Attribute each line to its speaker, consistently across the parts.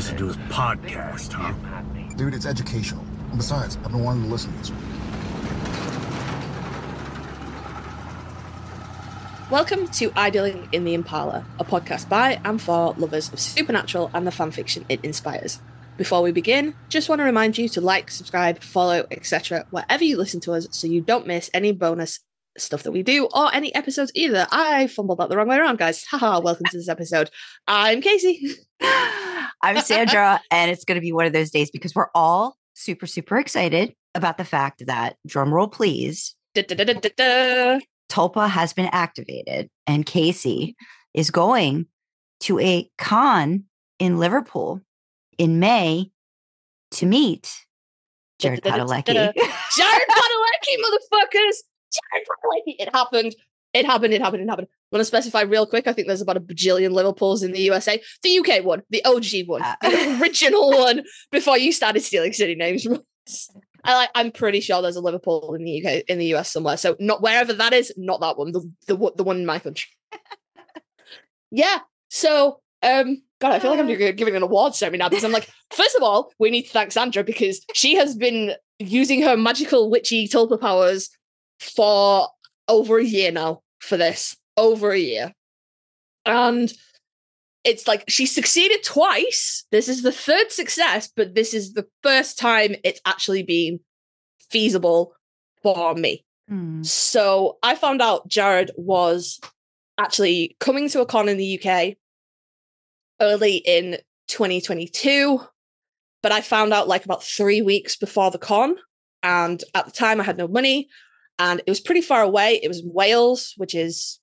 Speaker 1: Had a little listen to his podcast, huh?
Speaker 2: Dude, it's educational. And besides, I've been wanting to listen to this one.
Speaker 3: Welcome to Idling in the Impala, a podcast by and for lovers of supernatural and the fanfiction it inspires. Before we begin, just want to remind you to like, subscribe, follow, etc., wherever you listen to us so you don't miss any bonus stuff that we do or any episodes either. I fumbled that the wrong way around, guys. Haha, welcome to this episode. I'm Casey.
Speaker 4: I'm Sandra, and it's going to be one of those days because we're all super, super excited about the fact that, drumroll please,
Speaker 3: Da-da-da-da-da-da.
Speaker 4: Tulpa has been activated, and Casey is going to a con in Liverpool in May to meet Jared Padalecki.
Speaker 3: Jared Padalecki, motherfuckers! Jared Padalecki. It happened. It happened. It happened. It happened. Want to specify real quick? I think there's about a bajillion Liverpools in the USA. The UK one, the OG one,
Speaker 4: Uh,
Speaker 3: the original one before you started stealing city names from us. I like. I'm pretty sure there's a Liverpool in the UK, in the US somewhere. So not wherever that is, not that one. The the one- the one in my country. yeah. So um, God, I feel like I'm gi- giving an award ceremony now because I'm like, first of all, we need to thank Sandra because she has been using her magical witchy tulpa powers for over a year now for this. Over a year. And it's like she succeeded twice. This is the third success, but this is the first time it's actually been feasible for me.
Speaker 4: Hmm.
Speaker 3: So I found out Jared was actually coming to a con in the UK early in 2022, but I found out like about three weeks before the con. And at the time, I had no money and it was pretty far away. It was in Wales, which is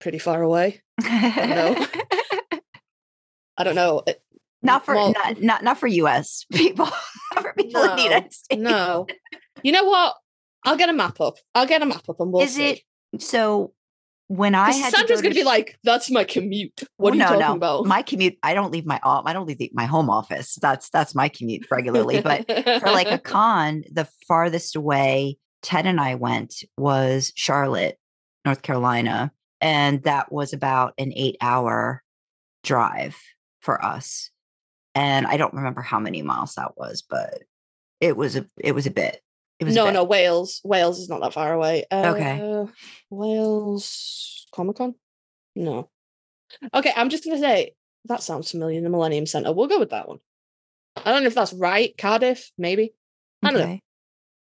Speaker 3: pretty far away. know. I don't know.
Speaker 4: Not for
Speaker 3: Well-
Speaker 4: not, not not for US people. for people in the
Speaker 3: No,
Speaker 4: United States.
Speaker 3: no. You know what? I'll get a map up. I'll get a map up and we'll
Speaker 4: Is
Speaker 3: see.
Speaker 4: it so when I had
Speaker 3: Sandra's
Speaker 4: to go
Speaker 3: gonna
Speaker 4: to
Speaker 3: be like, "That's my commute." What are you
Speaker 4: no,
Speaker 3: talking
Speaker 4: no.
Speaker 3: about?
Speaker 4: My commute, I don't leave my. I don't leave the, my home office. That's that's my commute regularly. But for like a con, the farthest away Ted and I went was Charlotte, North Carolina, and that was about an eight-hour drive for us. And I don't remember how many miles that was, but it was a it was a bit. It was
Speaker 3: no, no, Wales. Wales is not that far away.
Speaker 4: Okay.
Speaker 3: Uh, Wales Comic Con? No. Okay, I'm just gonna say that sounds familiar. The Millennium Center. We'll go with that one. I don't know if that's right. Cardiff, maybe. I don't know.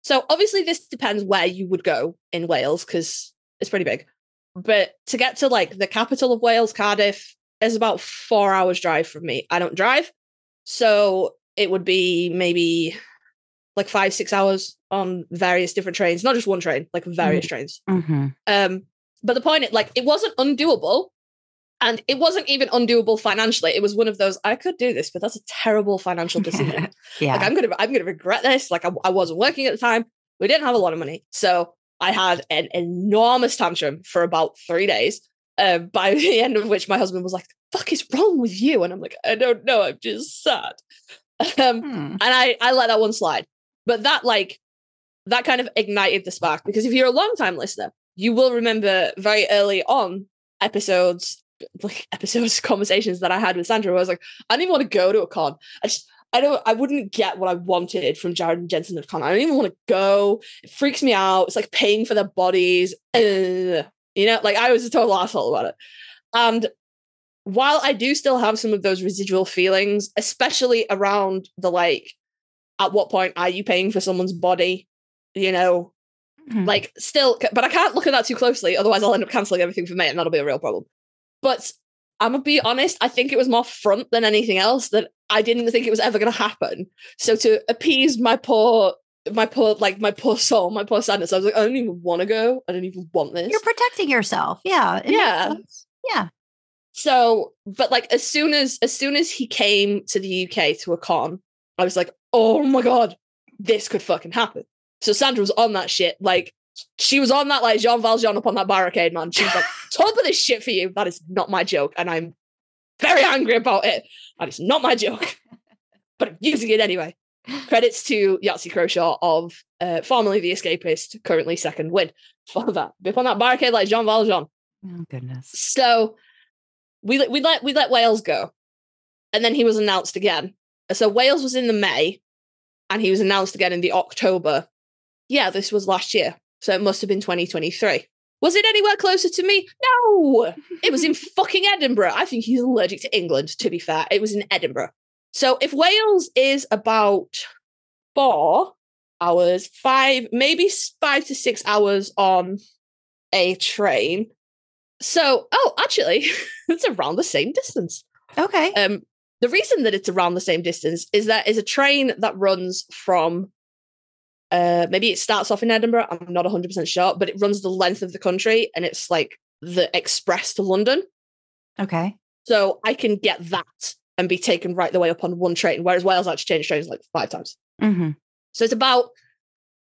Speaker 3: So obviously this depends where you would go in Wales because it's pretty big. But to get to like the capital of Wales, Cardiff, is about four hours drive from me. I don't drive, so it would be maybe like five, six hours on various different trains, not just one train, like various trains.
Speaker 4: Mhm.
Speaker 3: Um, but the point, like, it wasn't undoable, and it wasn't even undoable financially. It was one of those I could do this, but that's a terrible financial decision.
Speaker 4: yeah.
Speaker 3: Like I'm gonna I'm gonna regret this. Like I, I wasn't working at the time. We didn't have a lot of money, so I had an enormous tantrum for about three days. Uh, by the end of which my husband was like, "The fuck is wrong with you?" And I'm like, "I don't know. I'm just sad." Um,
Speaker 4: Hmm.
Speaker 3: and I I let that one slide. But that like that kind of ignited the spark because if you're a long time listener, you will remember very early on episodes like episodes conversations that I had with Sandra where I was like, I don't even want to go to a con. I just I don't I wouldn't get what I wanted from Jared and Jensen a con. I don't even want to go. It freaks me out. It's like paying for their bodies. Ugh. You know, like I was a total asshole about it. And while I do still have some of those residual feelings, especially around the like, at what point are you paying for someone's body? You know,
Speaker 4: Mhm.
Speaker 3: like still, but I can't look at that too closely. Otherwise, I'll end up canceling everything for me, and that'll be a real problem. But I'm gonna be honest. I think it was more front than anything else that I didn't think it was ever gonna happen. So to appease my poor, my poor, like my poor soul, my poor sadness, I was like, I don't even want to go. I don't even want this.
Speaker 4: You're protecting yourself. Yeah.
Speaker 3: Yeah.
Speaker 4: Yeah.
Speaker 3: So, but like as soon as as soon as he came to the UK to a con, I was like, oh my god, this could fucking happen. So Sandra was on that shit. Like she was on that like Jean Valjean up on that barricade, man. She was like, top of this shit for you. That is not my joke. And I'm very angry about it. And it's not my joke. but I'm using it anyway. Credits to Yahtzee Croshaw of uh, formerly the escapist, currently Second Wind for that. Up on that barricade like Jean Valjean.
Speaker 4: Oh goodness.
Speaker 3: So we let we let we let Wales go. and then he was announced again. So Wales was in the May, and he was announced again in the October. Yeah, this was last year, so it must have been 2023. Was it anywhere closer to me? No, it was in fucking Edinburgh. I think he's allergic to England. To be fair, it was in Edinburgh. So if Wales is about four hours, five, maybe five to six hours on a train. So, oh, actually, it's around the same distance.
Speaker 4: Okay.
Speaker 3: Um, the reason that it's around the same distance is that is a train that runs from uh maybe it starts off in Edinburgh, I'm not 100% sure, but it runs the length of the country and it's like the express to London.
Speaker 4: Okay.
Speaker 3: So I can get that and be taken right the way up on one train, whereas Wales had to change trains like five times.
Speaker 4: hmm
Speaker 3: So it's about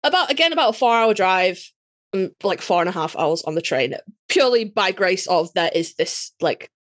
Speaker 3: about again about a four hour drive, um, like four and a half hours on the train, purely by grace of there is this like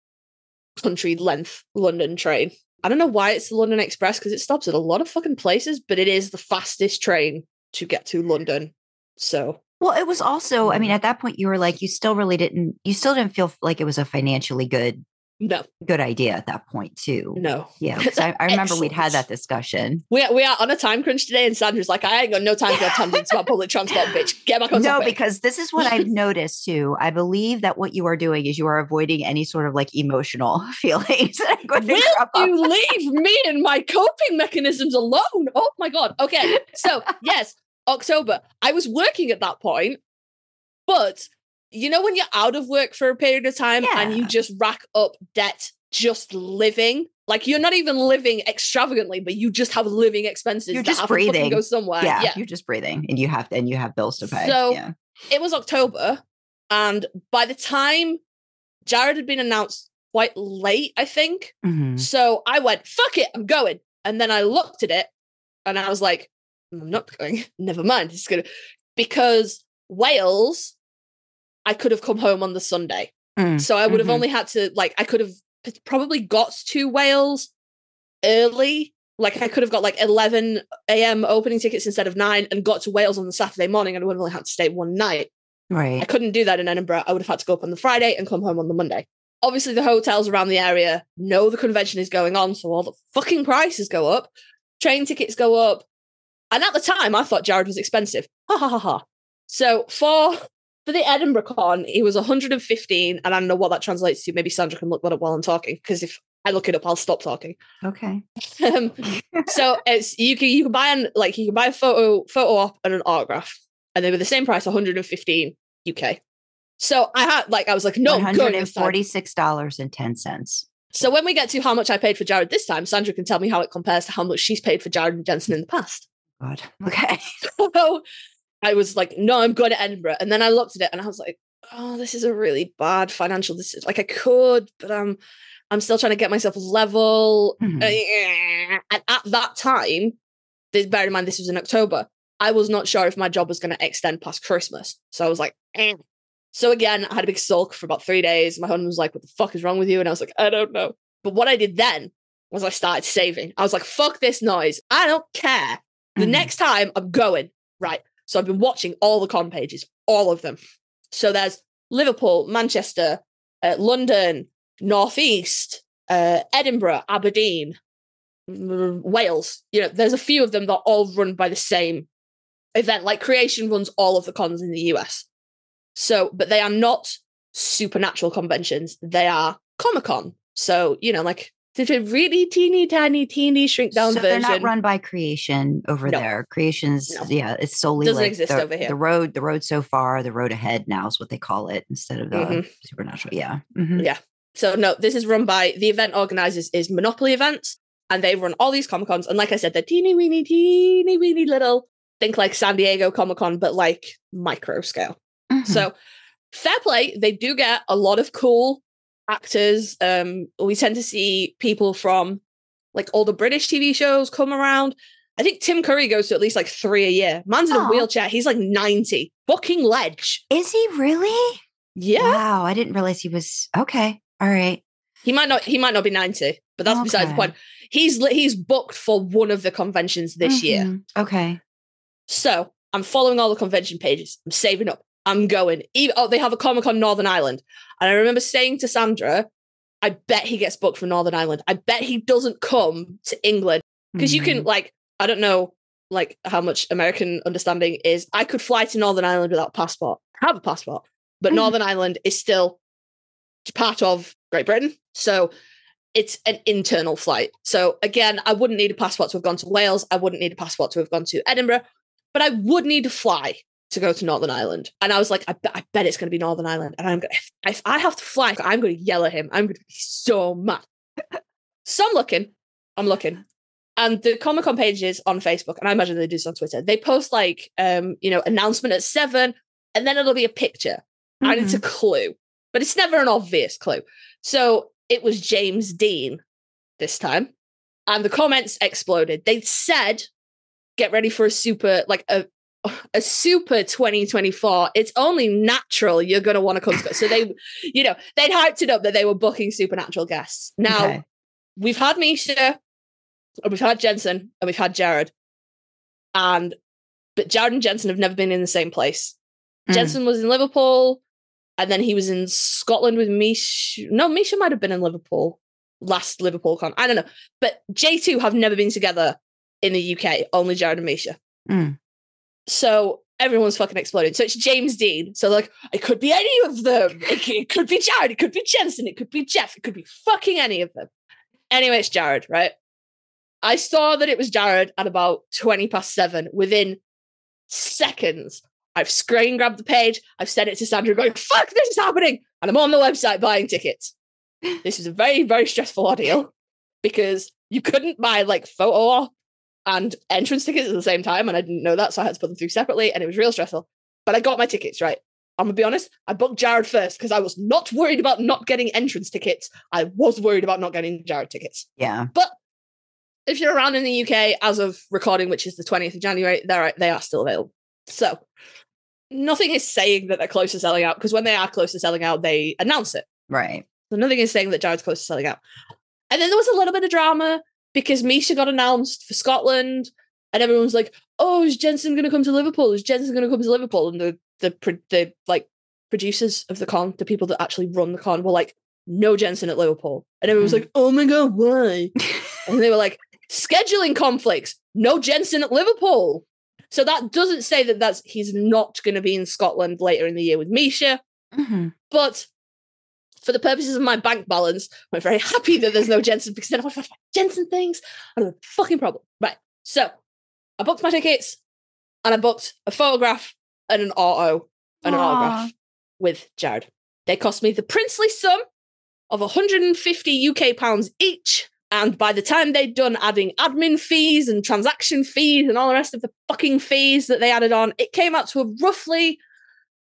Speaker 3: country length London train. I don't know why it's the London Express because it stops at a lot of fucking places, but it is the fastest train to get to London. So
Speaker 4: Well, it was also, I mean, mm. at that point, you were like, you still really didn't, you still didn't feel like it was a financially good,
Speaker 3: no,
Speaker 4: good idea at that point, too.
Speaker 3: no.
Speaker 4: Yeah. I, I remember we'd had that discussion.
Speaker 3: We are, we are on a time crunch today, and Sandra's like, I ain't got no time for your tangents about public transport, bitch. Get back on
Speaker 4: No,
Speaker 3: topic.
Speaker 4: because this is what I've noticed too. I believe that what you are doing is you are avoiding any sort of like emotional feelings. that are going
Speaker 3: Will you leave me and my coping mechanisms alone? Oh my god. Okay. So, yes, October. I was working at that point, but you know when you're out of work for a period of time and you just rack up debt just living? Like you're not even living extravagantly, but you just have living expenses.
Speaker 4: You're just breathing.
Speaker 3: Go somewhere.
Speaker 4: yeah,
Speaker 3: yeah.
Speaker 4: you're just breathing and you have and you have bills to pay.
Speaker 3: So-
Speaker 4: yeah.
Speaker 3: it was October, and by the time Jared had been announced quite late, I think.
Speaker 4: Mhm.
Speaker 3: So I went, fuck it, I'm going. And then I looked at it and I was like, I'm not going. Never mind. It's gonna because Wales, I could have come home on the Sunday.
Speaker 4: Mm,
Speaker 3: So I would have
Speaker 4: mhm.
Speaker 3: only had to like I could have probably got to Wales early. Like I could have got like 11 a.m. opening tickets instead of nine and got to Wales on the Saturday morning and I would have only had to stay one night.
Speaker 4: Right.
Speaker 3: I couldn't do that in Edinburgh. I would have had to go up on the Friday and come home on the Monday. Obviously, the hotels around the area know the convention is going on, so all the fucking prices go up. Train tickets go up. And at the time, I thought Jared was expensive. Ha ha ha ha. So for for the Edinburgh con, he was 115, and I don't know what that translates to. Maybe Sandra can look that up while I'm talking, because if I look it up, I'll stop talking.
Speaker 4: Okay.
Speaker 3: Um, so it's you can you can buy an like you can buy a photo photo op and an autograph, and they were the same price, 115 UK. So I had like I was like, no,
Speaker 4: One hundred and
Speaker 3: this time.
Speaker 4: forty-six dollars and ten cents.
Speaker 3: So when we get to how much I paid for Jared this time, Sandra can tell me how it compares to how much she's paid for Jared and Jensen in the past.
Speaker 4: God. Okay.
Speaker 3: So I was like, no, I'm going to Edinburgh. And then I looked at it and I was like, oh, this is a really bad financial decision. Like I could, but I'm I'm still trying to get myself level. Uh, And at that time, this, bear in mind this was in October, I was not sure if my job was going to extend past Christmas. So I was like, eh. So again, I had a big sulk for about three days. My husband was like, what the fuck is wrong with you? And I was like, I don't know. But what I did then was I started saving. I was like, fuck this noise. I don't care. The
Speaker 4: Mhm.
Speaker 3: next time I'm going. Right. So I've been watching all the con pages, all of them. So there's Liverpool, Manchester, uh, London, Northeast, uh, Edinburgh, Aberdeen, mm, Wales. You know, there's a few of them that are all run by the same event. Like Creation runs all of the cons in the US. So, but they are not supernatural conventions. They are Comic Con. So, you know, like it's a really teeny tiny, teeny shrink down
Speaker 4: so they're not run by creation over
Speaker 3: No.
Speaker 4: there. Creations,
Speaker 3: No.
Speaker 4: yeah, it's solely
Speaker 3: Doesn't
Speaker 4: like
Speaker 3: exist
Speaker 4: the,
Speaker 3: over here.
Speaker 4: the road, the road so far, the road ahead now is what they call it instead of the
Speaker 3: Mhm.
Speaker 4: supernatural. Yeah. Mhm.
Speaker 3: Yeah. So no, this is run by the event organizers is Monopoly Events, and they run all these Comic Cons. And like I said, they're teeny weeny, teeny weeny little. Think like San Diego Comic Con, but like micro scale.
Speaker 4: Mhm.
Speaker 3: So fair play. They do get a lot of cool actors. Um, we tend to see people from like all the British TV shows come around. I think Tim Curry goes to at least like three a year. Man's in a wheelchair. He's like 90. Fucking ledge.
Speaker 4: is he really?
Speaker 3: Yeah.
Speaker 4: Wow. I didn't realize he was okay. All right.
Speaker 3: He might not he might not be 90, but that's besides the point. He's he's booked for one of the conventions this year.
Speaker 4: Mhm. Okay.
Speaker 3: So I'm following all the convention pages. I'm saving up. I'm going. Even, oh, they have a Comic Con Northern Ireland. And I remember saying to Sandra, I bet he gets booked for Northern Ireland. I bet he doesn't come to England because you can
Speaker 4: Mhm.
Speaker 3: like I don't know like how much American understanding is. I could fly to Northern Ireland without a passport. I have a passport, but
Speaker 4: Mhm.
Speaker 3: Northern Ireland is still part of Great Britain, so it's an internal flight. So again, I wouldn't need a passport to have gone to Wales. I wouldn't need a passport to have gone to Edinburgh, but I would need to fly to go to Northern Ireland. And I was like, I, bet I bet it's going to be Northern Ireland. And I'm going if, if I have to fly, I'm going to yell at him. I'm going to be so mad. so I'm looking, I'm looking. And the Comic Con pages on Facebook, and I imagine they do this on Twitter, they post like, um, you know, announcement at seven, and then it'll be a picture. And it's a clue, but it's never an obvious clue. So it was James Dean this time. And the comments exploded. They said, get ready for a super, like a a super 2024. It's only natural you're gonna want to come to So they, you know, they'd hyped it up that they were booking supernatural guests. Now
Speaker 4: Okay.
Speaker 3: we've had Misha, and we've had Jensen, and we've had Jared. And but Jared and Jensen have never been in the same place.
Speaker 4: Mm.
Speaker 3: Jensen was in Liverpool, and then he was in Scotland with Misha. No, Misha might have been in Liverpool last Liverpool con. I don't know. But J2 have never been together in the UK, only Jared and Misha.
Speaker 4: Mm.
Speaker 3: So everyone's fucking exploding. So it's James Dean. So like, it could be any of them. It, it could be Jared. It could be Jensen. It could be Jeff. It could be fucking any of them. Anyway, it's Jared, right? I saw that it was Jared at about 20 past seven. Within seconds, I've screen grabbed the page. I've sent it to Sandra going, fuck, this is happening. And I'm on the website buying tickets. This is a very, very stressful ordeal because you couldn't buy like photo and entrance tickets at the same time. And I didn't know that. So I had to put them through separately and it was real stressful. But I got my tickets, right? I'm gonna be honest, I booked Jared first because I was not worried about not getting entrance tickets. I was worried about not getting Jared tickets.
Speaker 4: Yeah.
Speaker 3: But if you're around in the UK as of recording, which is the 20th of January, they're they are still available. So nothing is saying that they're close to selling out because when they are close to selling out, they announce it.
Speaker 4: Right.
Speaker 3: So nothing is saying that Jared's close to selling out. And then there was a little bit of drama because Misha got announced for Scotland, and everyone's like, "Oh, is Jensen going to come to Liverpool? Is Jensen going to come to Liverpool?" And the the the like producers of the con, the people that actually run the con, were like, "No Jensen at Liverpool," and everyone was
Speaker 4: Mm.
Speaker 3: like, "Oh my god, why?" and they were like, "Scheduling conflicts. No Jensen at Liverpool." So that doesn't say that that's he's not going to be in Scotland later in the year with Misha.
Speaker 4: Mhm.
Speaker 3: But for the purposes of my bank balance, I'm very happy that there's no Jensen because then I want to buy Jensen things. I don't have a fucking problem. Right. So I booked my tickets and I booked a photograph and an auto and an
Speaker 4: Aw.
Speaker 3: autograph with Jared. They cost me the princely sum of 150 UK pounds each. And by the time they'd done adding admin fees and transaction fees and all the rest of the fucking fees that they added on, it came out to a roughly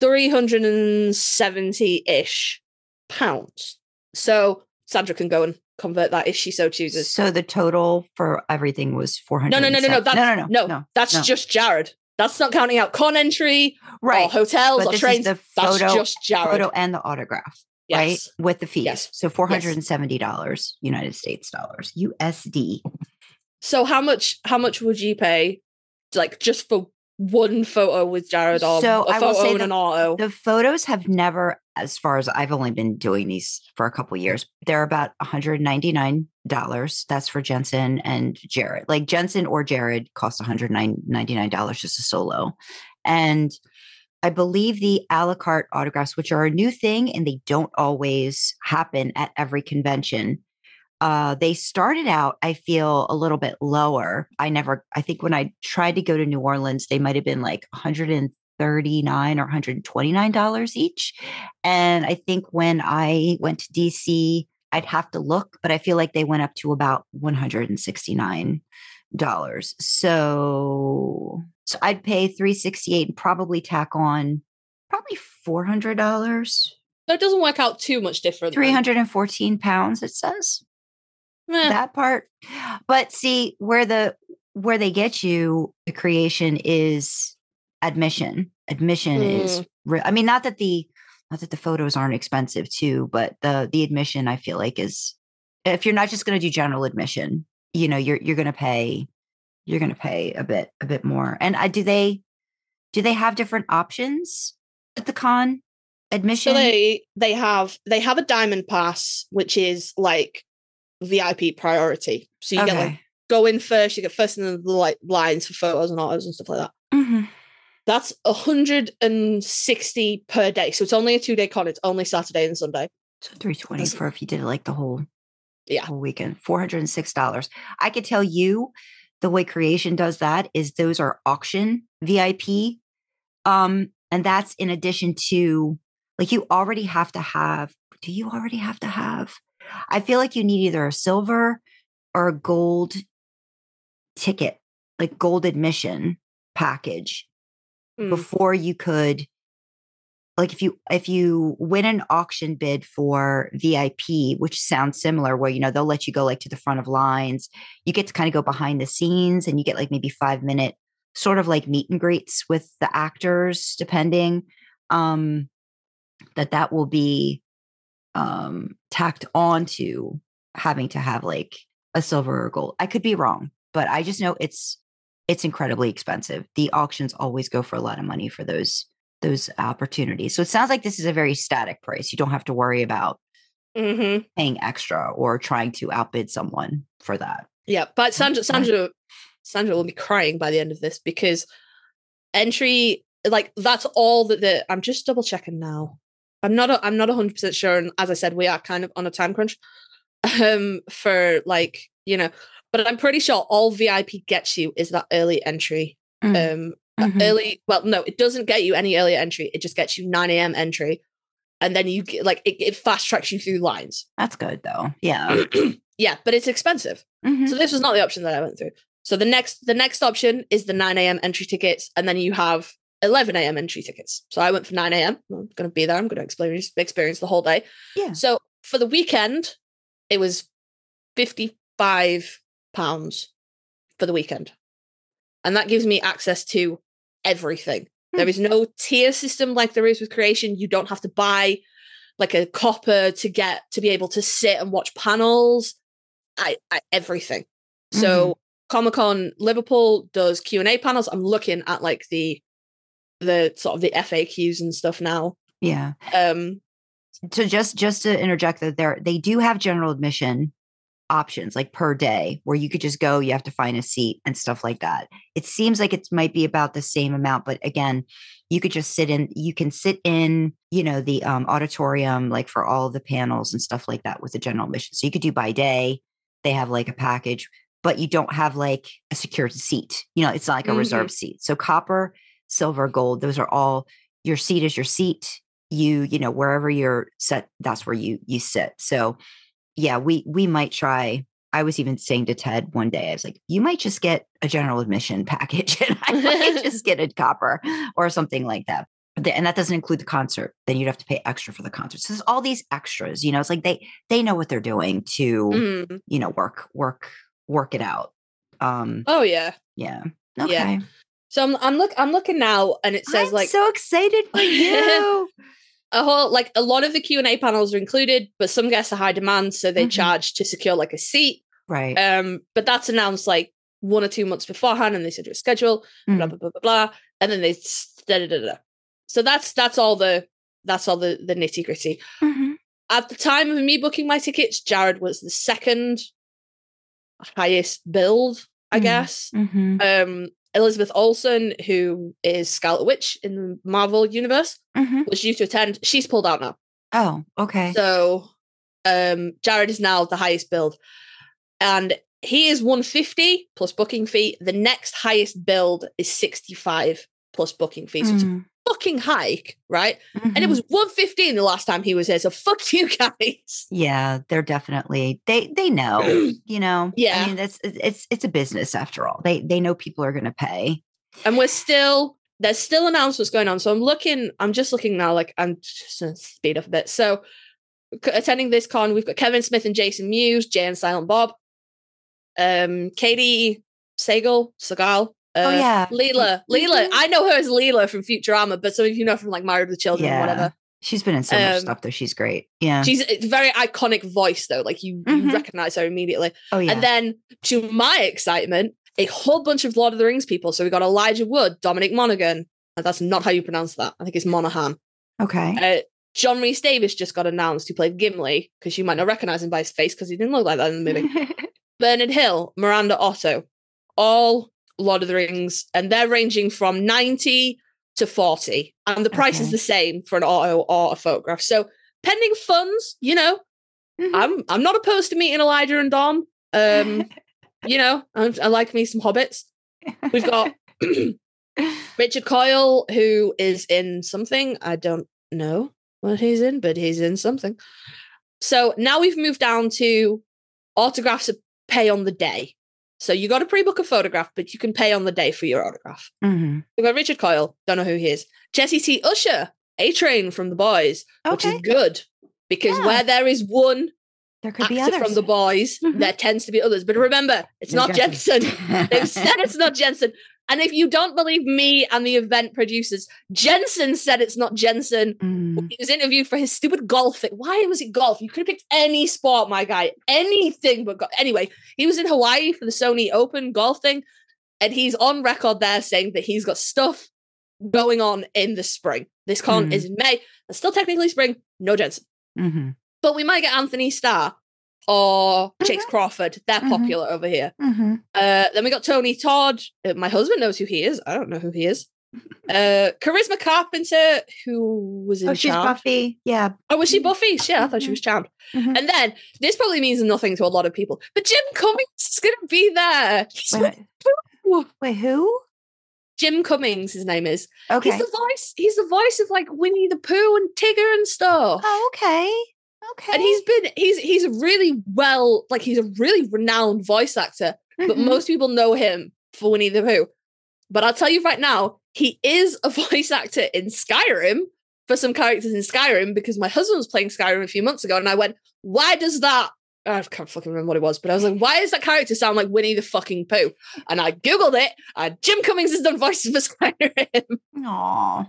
Speaker 3: 370 ish pounds. So Sandra can go and convert that if she so chooses.
Speaker 4: So the total for everything was four hundred.
Speaker 3: No, no, no, no, no. That's,
Speaker 4: no, no, no,
Speaker 3: no, That's
Speaker 4: no.
Speaker 3: just Jared. That's not counting out con entry
Speaker 4: right?
Speaker 3: or hotels
Speaker 4: But
Speaker 3: or trains.
Speaker 4: the
Speaker 3: That's
Speaker 4: photo-
Speaker 3: just Jared.
Speaker 4: Photo and the autograph,
Speaker 3: yes.
Speaker 4: right? With the fees.
Speaker 3: Yes.
Speaker 4: So four hundred and seventy dollars, United States dollars, USD.
Speaker 3: So how much how much would you pay like just for one photo with Jared or
Speaker 4: So
Speaker 3: a
Speaker 4: I will say
Speaker 3: and
Speaker 4: the-
Speaker 3: an auto?
Speaker 4: The photos have never, as far as I've only been doing these for a couple years, they're about $199. That's for Jensen and Jared. Like Jensen or Jared cost $199 just a solo. And I believe the a la carte autographs, which are a new thing and they don't always happen at every convention. Uh, they started out, I feel, a little bit lower. I never, I think when I tried to go to New Orleans, they might have been like 139 or 129 dollars each. And I think when I went to DC, I'd have to look, but I feel like they went up to about 169 dollars. So, so I'd pay 368 and probably tack on probably 400 dollars.
Speaker 3: so it doesn't work out too much different.
Speaker 4: 314 pounds, it says
Speaker 3: Meh.
Speaker 4: that part. But see where the where they get you, the creation is admission. Admission is. Mm. Re- I mean, not that the not that the photos aren't expensive too, but the the admission I feel like is if you're not just going to do general admission, you know, you're you're going to pay you're going to pay a bit a bit more. And I do they do they have different options at the con? Admission.
Speaker 3: So they they have they have a diamond pass, which is like VIP priority. So you get like go in first, you get first in the like lines for photos and autos and stuff like that.
Speaker 4: Mhm.
Speaker 3: That's 160 per day. So it's only a two day con. It's only Saturday and Sunday.
Speaker 4: So three twenty
Speaker 3: That's-
Speaker 4: for if you did it like the whole
Speaker 3: Yeah.
Speaker 4: whole weekend. Four hundred and six dollars. I could tell you the way creation does that is those are auction VIP. Um, and that's in addition to like you already have to have. Do you already have to have? I feel like you need either a silver or a gold ticket, like gold admission package
Speaker 3: Mm.
Speaker 4: before you could like if you if you win an auction bid for VIP which sounds similar where you know they'll let you go like to the front of lines you get to kind of go behind the scenes and you get like maybe 5 minute sort of like meet and greets with the actors depending um that that will be um tacked on to having to have like a silver or gold I could be wrong but I just know it's it's incredibly expensive. The auctions always go for a lot of money for those those opportunities. So it sounds like this is a very static price. You don't have to worry about
Speaker 3: Mhm.
Speaker 4: paying extra or trying to outbid someone for that.
Speaker 3: Yeah, but Sandra, Sandra, Sandra will be crying by the end of this because entry, like that's all that the. I'm just double checking now. I'm not. A, I'm not 100 percent sure, and as I said, we are kind of on a time crunch. Um, for like you know, but I'm pretty sure all VIP gets you is that early entry.
Speaker 4: Mm,
Speaker 3: Um,
Speaker 4: mhm.
Speaker 3: early. Well, no, it doesn't get you any earlier entry. It just gets you 9 a.m. entry, and then you get like it, it fast tracks you through lines.
Speaker 4: That's good though. Yeah.
Speaker 3: yeah, but it's expensive.
Speaker 4: Mhm.
Speaker 3: So this was not the option that I went through. So the next the next option is the 9 a.m. entry tickets, and then you have 11 a.m. entry tickets. So I went for 9 a.m. I'm going to be there. I'm going to experience experience the whole day.
Speaker 4: Yeah.
Speaker 3: So for the weekend, it was 55 pounds for the weekend, and that gives me access to everything. There
Speaker 4: Hmm.
Speaker 3: is no tier system like there is with creation. You don't have to buy like a copper to get to be able to sit and watch panels. I, I everything. So Comic Con Liverpool does Q and A panels. I'm looking at like the the sort of the FAQs and stuff now.
Speaker 4: yeah.
Speaker 3: Um,
Speaker 4: So just just to interject that there they do have general admission options like per day where you could just go you have to find a seat and stuff like that it seems like it might be about the same amount but again you could just sit in you can sit in you know the um, auditorium like for all the panels and stuff like that with the general admission so you could do by day they have like a package but you don't have like a secured seat you know it's not like a
Speaker 3: Mhm.
Speaker 4: reserved seat so copper silver gold those are all your seat is your seat. You you know wherever you're set that's where you you sit. So yeah we we might try i was even saying to ted one day i was like you might just get a general admission package and i might just get a copper or something like that. And that doesn't include the concert then you'd have to pay extra for the concert. So there's all these extras you know it's like they they know what they're doing to
Speaker 3: mm.
Speaker 4: you know work work work it out. Um
Speaker 3: Oh yeah.
Speaker 4: yeah.
Speaker 3: Yeah. So I'm I'm look I'm looking now, and it says
Speaker 4: I'm
Speaker 3: like
Speaker 4: so excited for you
Speaker 3: a whole like a lot of the Q and A panels are included, but some guests are high demand, so they
Speaker 4: Mhm.
Speaker 3: charge to secure like a seat.
Speaker 4: right
Speaker 3: Um, but that's announced like one or two months beforehand, and they said your schedule, blah
Speaker 4: Mm.
Speaker 3: blah blah blah blah, and then they da, da, da, da. So that's that's all the that's all the the nitty gritty.
Speaker 4: Mhm.
Speaker 3: At the time of me booking my tickets, Jared was the second highest build, I
Speaker 4: Mm.
Speaker 3: guess.
Speaker 4: Mhm.
Speaker 3: Um, Elizabeth Olsen, who is Scarlet Witch in the Marvel universe,
Speaker 4: Mhm.
Speaker 3: was due to attend. She's pulled out now.
Speaker 4: oh okay
Speaker 3: So um Jared is now the highest build. And he is 150 plus booking fee. The next highest build is 65 plus booking fee. So it's a
Speaker 4: Mm.
Speaker 3: Fucking hike, right? And it
Speaker 4: Mhm.
Speaker 3: was 115 the last time he was here. So fuck you guys.
Speaker 4: yeah they're definitely they they know you know
Speaker 3: Yeah.
Speaker 4: i mean that's it's it's- it's a business after all they they know people are going to pay
Speaker 3: And we're still there's still announcements going on. So I'm looking, I'm just looking now, like I'm just gonna speed up a bit. So attending this con, we've got Kevin Smith and Jason Mewes, Jay and Silent Bob, um, Katey Sagal, Segal. Uh,
Speaker 4: Oh, yeah.
Speaker 3: Leela, Leela.
Speaker 4: Mhm.
Speaker 3: I know her as Leela from Futurama, but some of you know from like Married with Children or
Speaker 4: yeah
Speaker 3: whatever.
Speaker 4: she's been in so much
Speaker 3: Um,
Speaker 4: stuff though she's great yeah
Speaker 3: She's a very iconic voice though, like you, you
Speaker 4: Mhm.
Speaker 3: recognize her immediately.
Speaker 4: oh yeah
Speaker 3: And then, to my excitement, a whole bunch of Lord of the Rings people. So we got Elijah Wood, Dominic Monaghan. That's not how you pronounce that. I think it's Monaghan.
Speaker 4: okay
Speaker 3: Uh, John Rhys-Davies just got announced who played Gimli because you might not recognize him by his face because he didn't look like that in the movie. Bernard Hill, Miranda Otto, all Lord of the Rings, and they're ranging from 90 to 40. And the price is the same for an auto or a photograph. So pending funds, you know,
Speaker 4: Mhm.
Speaker 3: I'm I'm not opposed to meeting Elijah and Dom. Um, you know, I, I like me some hobbits. We've got Richard Coyle, who is in something. I don't know what he's in, but he's in something. So now we've moved down to autographs pay on the day. So you got to pre-book a photograph, but you can pay on the day for your autograph.
Speaker 4: Mhm.
Speaker 3: We've got Richard Coyle, don't know who he is. Jesse T. Usher, A Train from the Boys, which is good because
Speaker 4: Yeah.
Speaker 3: where there is one
Speaker 4: There could be others.
Speaker 3: from the boys,
Speaker 4: Mhm.
Speaker 3: there tends to be others. But remember, it's
Speaker 4: No
Speaker 3: not Jensen.
Speaker 4: Jensen.
Speaker 3: They've said it's not Jensen. And if you don't believe me and the event producers, Jensen said it's not Jensen.
Speaker 4: Mm.
Speaker 3: He was interviewed for his stupid golf thing. Why was it golf? You could have picked any sport, my guy. Anything but golf. Anyway, he was in Hawaii for the Sony Open golf thing. And he's on record there saying that he's got stuff going on in the spring. This con
Speaker 4: Mhm.
Speaker 3: is in May. It's still technically spring. No Jensen.
Speaker 4: Mhm.
Speaker 3: But we might get Antony Starr or Chace
Speaker 4: Mhm.
Speaker 3: Crawford. They're
Speaker 4: Mhm.
Speaker 3: popular over here.
Speaker 4: Mhm.
Speaker 3: Uh, then we got Tony Todd. Uh, my husband knows who he is. I don't know who he is. Uh, Charisma Carpenter, who was in
Speaker 4: Oh, she's
Speaker 3: Charmed.
Speaker 4: Buffy. Yeah.
Speaker 3: Oh, was she Buffy? Shit, I thought she
Speaker 4: Mhm.
Speaker 3: was Charmed.
Speaker 4: Mhm.
Speaker 3: And then this probably means nothing to a lot of people, but Jim Cummings is going to be there.
Speaker 4: Wait, wait. Wait, who?
Speaker 3: Jim Cummings, his name is.
Speaker 4: Okay.
Speaker 3: He's the voice. He's the voice of like Winnie the Pooh and Tigger and stuff.
Speaker 4: Oh, okay. Okay.
Speaker 3: And he's been he's he's a really well like he's a really renowned voice actor, but
Speaker 4: Mhm.
Speaker 3: most people know him for Winnie the Pooh. But I'll tell you right now, he is a voice actor in Skyrim for some characters in Skyrim because my husband was playing Skyrim a few months ago, and I went, "Why does that?" I can't fucking remember what it was, but I was like, "Why does that character sound like Winnie the fucking Pooh?" And I googled it, and Jim Cummings has done voices for Skyrim.
Speaker 4: Aw.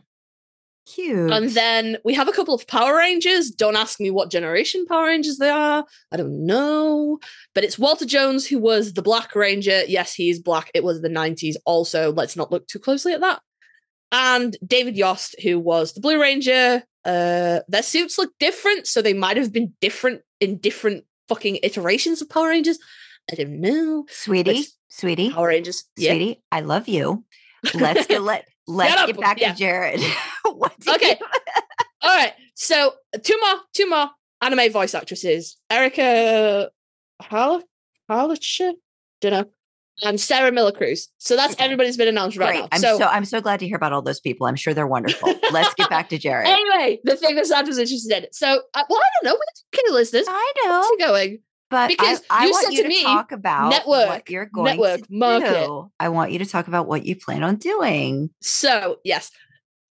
Speaker 4: Cute.
Speaker 3: And then we have a couple of Power Rangers. Don't ask me what generation Power Rangers they are. I don't know. But it's Walter Jones, who was the Black Ranger. Yes, he is black. It was the 90s. Also, let's not look too closely at that. And David Yost, who was the Blue Ranger. Uh, their suits look different, so they might have been different in different fucking iterations of Power Rangers. I don't know.
Speaker 4: sweetie, sweetie,
Speaker 3: Power Rangers. Yeah.
Speaker 4: sweetie, I love you. Let's get let let's get back
Speaker 3: yeah.
Speaker 4: to Jared. what do
Speaker 3: Okay.
Speaker 4: you-
Speaker 3: All right. So two more, two more anime voice actresses: Erica Hall Harlacher, don't know, and Sarah Miller Cruz. So that's
Speaker 4: Okay.
Speaker 3: everybody's been announced right
Speaker 4: Great.
Speaker 3: now.
Speaker 4: I'm
Speaker 3: so,
Speaker 4: so, I'm so glad to hear about all those people. I'm sure they're wonderful. Let's get back to Jared.
Speaker 3: anyway, the thing that Sandra's interested in. So, uh, well, I don't know. Where's Kitty listeners?
Speaker 4: I know,
Speaker 3: it going?
Speaker 4: But
Speaker 3: because
Speaker 4: I, I
Speaker 3: you
Speaker 4: want
Speaker 3: said
Speaker 4: you
Speaker 3: to
Speaker 4: to
Speaker 3: me,
Speaker 4: talk about
Speaker 3: network,
Speaker 4: what you're going
Speaker 3: network,
Speaker 4: to
Speaker 3: market.
Speaker 4: do. I want you to talk about what you plan on doing.
Speaker 3: So yes,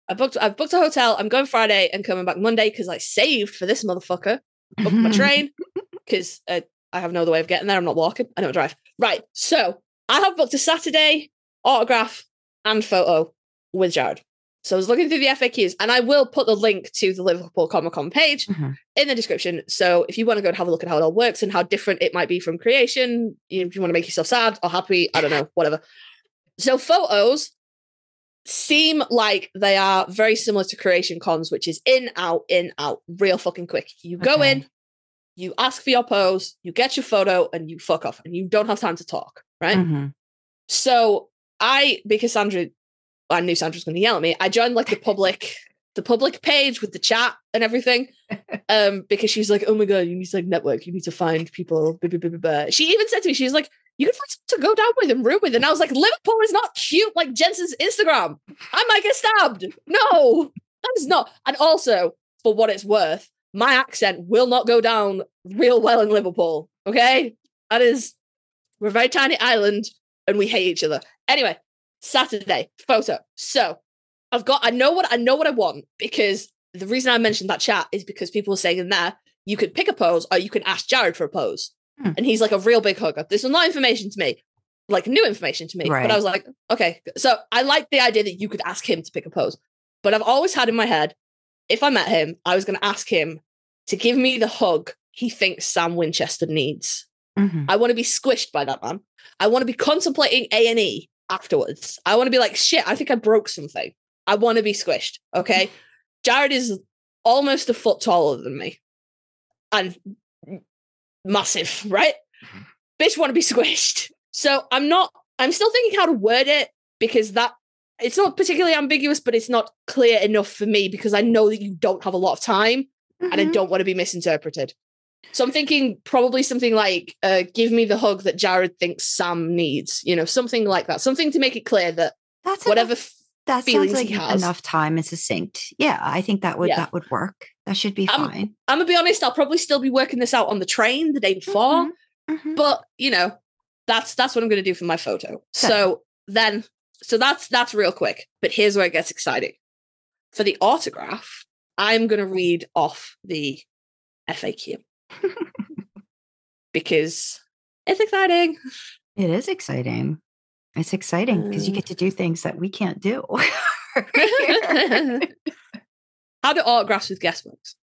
Speaker 3: I booked. I've booked a hotel. I'm going Friday and coming back Monday because I saved for this motherfucker. Booked my train because uh, I have no other way of getting there. I'm not walking. I don't drive. Right. So I have booked a Saturday autograph and photo with Jared. So I was looking through the FAQs, and I will put the link to the Liverpool Comic Con page
Speaker 4: Mhm.
Speaker 3: in the description. So if you want to go and have a look at how it all works and how different it might be from creation, you- if you want to make yourself sad or happy, I don't know, whatever. So photos seem like they are very similar to creation cons, which is in, out, in, out, real fucking quick. You go
Speaker 4: Okay.
Speaker 3: in, you ask for your pose, you get your photo, and you fuck off, and you don't have time to talk, right?
Speaker 4: Mhm.
Speaker 3: So I, because Sandra, I knew Sandra was going to yell at me. I joined like the public, the public page with the chat and everything, um, because she was like, "Oh my god, you need to like network. You need to find people." blah, blah, blah, blah, blah." She even said to me, "She's like, you can find to go down with and room with." And I was like, "Liverpool is not cute like Jensen's Instagram. I might get stabbed. No, that is not." And also, for what it's worth, my accent will not go down real well in Liverpool. Okay, that is we're a very tiny island and we hate each other. Anyway, Saturday photo. So I've got I know what I know what I want because the reason I mentioned that chat is because people were saying in there you could pick a pose or you can ask Jared for a pose.
Speaker 4: Hmm.
Speaker 3: And he's like a real big hookup. This was not information to me, like new information to me. But I was like, okay. So I like the idea that you could ask him to pick a pose. But I've always had in my head, if I met him, I was going to ask him to give me the hug he thinks Sam Winchester needs.
Speaker 4: Mhm.
Speaker 3: I want to be squished by that man. I want to be contemplating A and E afterwards. I want to be like, shit, I think I broke something. I want to be squished. Okay. Jared is almost a foot taller than me and massive, right? Bitch want to be squished. So I'm not, I'm still thinking how to word it because that it's not particularly ambiguous, but it's not clear enough for me because I know that you don't have a lot of time and I
Speaker 4: Mhm.
Speaker 3: don't want to be misinterpreted. So I'm thinking probably something like, uh, give me the hug that Jared thinks Sam needs, you know, something like that. Something to make it clear that
Speaker 4: That's
Speaker 3: whatever
Speaker 4: enough, that sounds
Speaker 3: feelings
Speaker 4: like
Speaker 3: he has.
Speaker 4: enough time and succinct. Yeah, I think that would
Speaker 3: Yeah.
Speaker 4: that would work. That should be
Speaker 3: Um,
Speaker 4: fine.
Speaker 3: I'm gonna be honest, I'll probably still be working this out on the train the day before.
Speaker 4: Mhm, mhm.
Speaker 3: but you know that's that's what i'm going to do for my photo so then so that's that's real quick but here's where it gets exciting for the autograph i'm going to read off the faq because it's exciting
Speaker 4: It is exciting. It's exciting because you
Speaker 3: Uh.
Speaker 4: get to do things that we can't do.
Speaker 3: how do autographs with guest works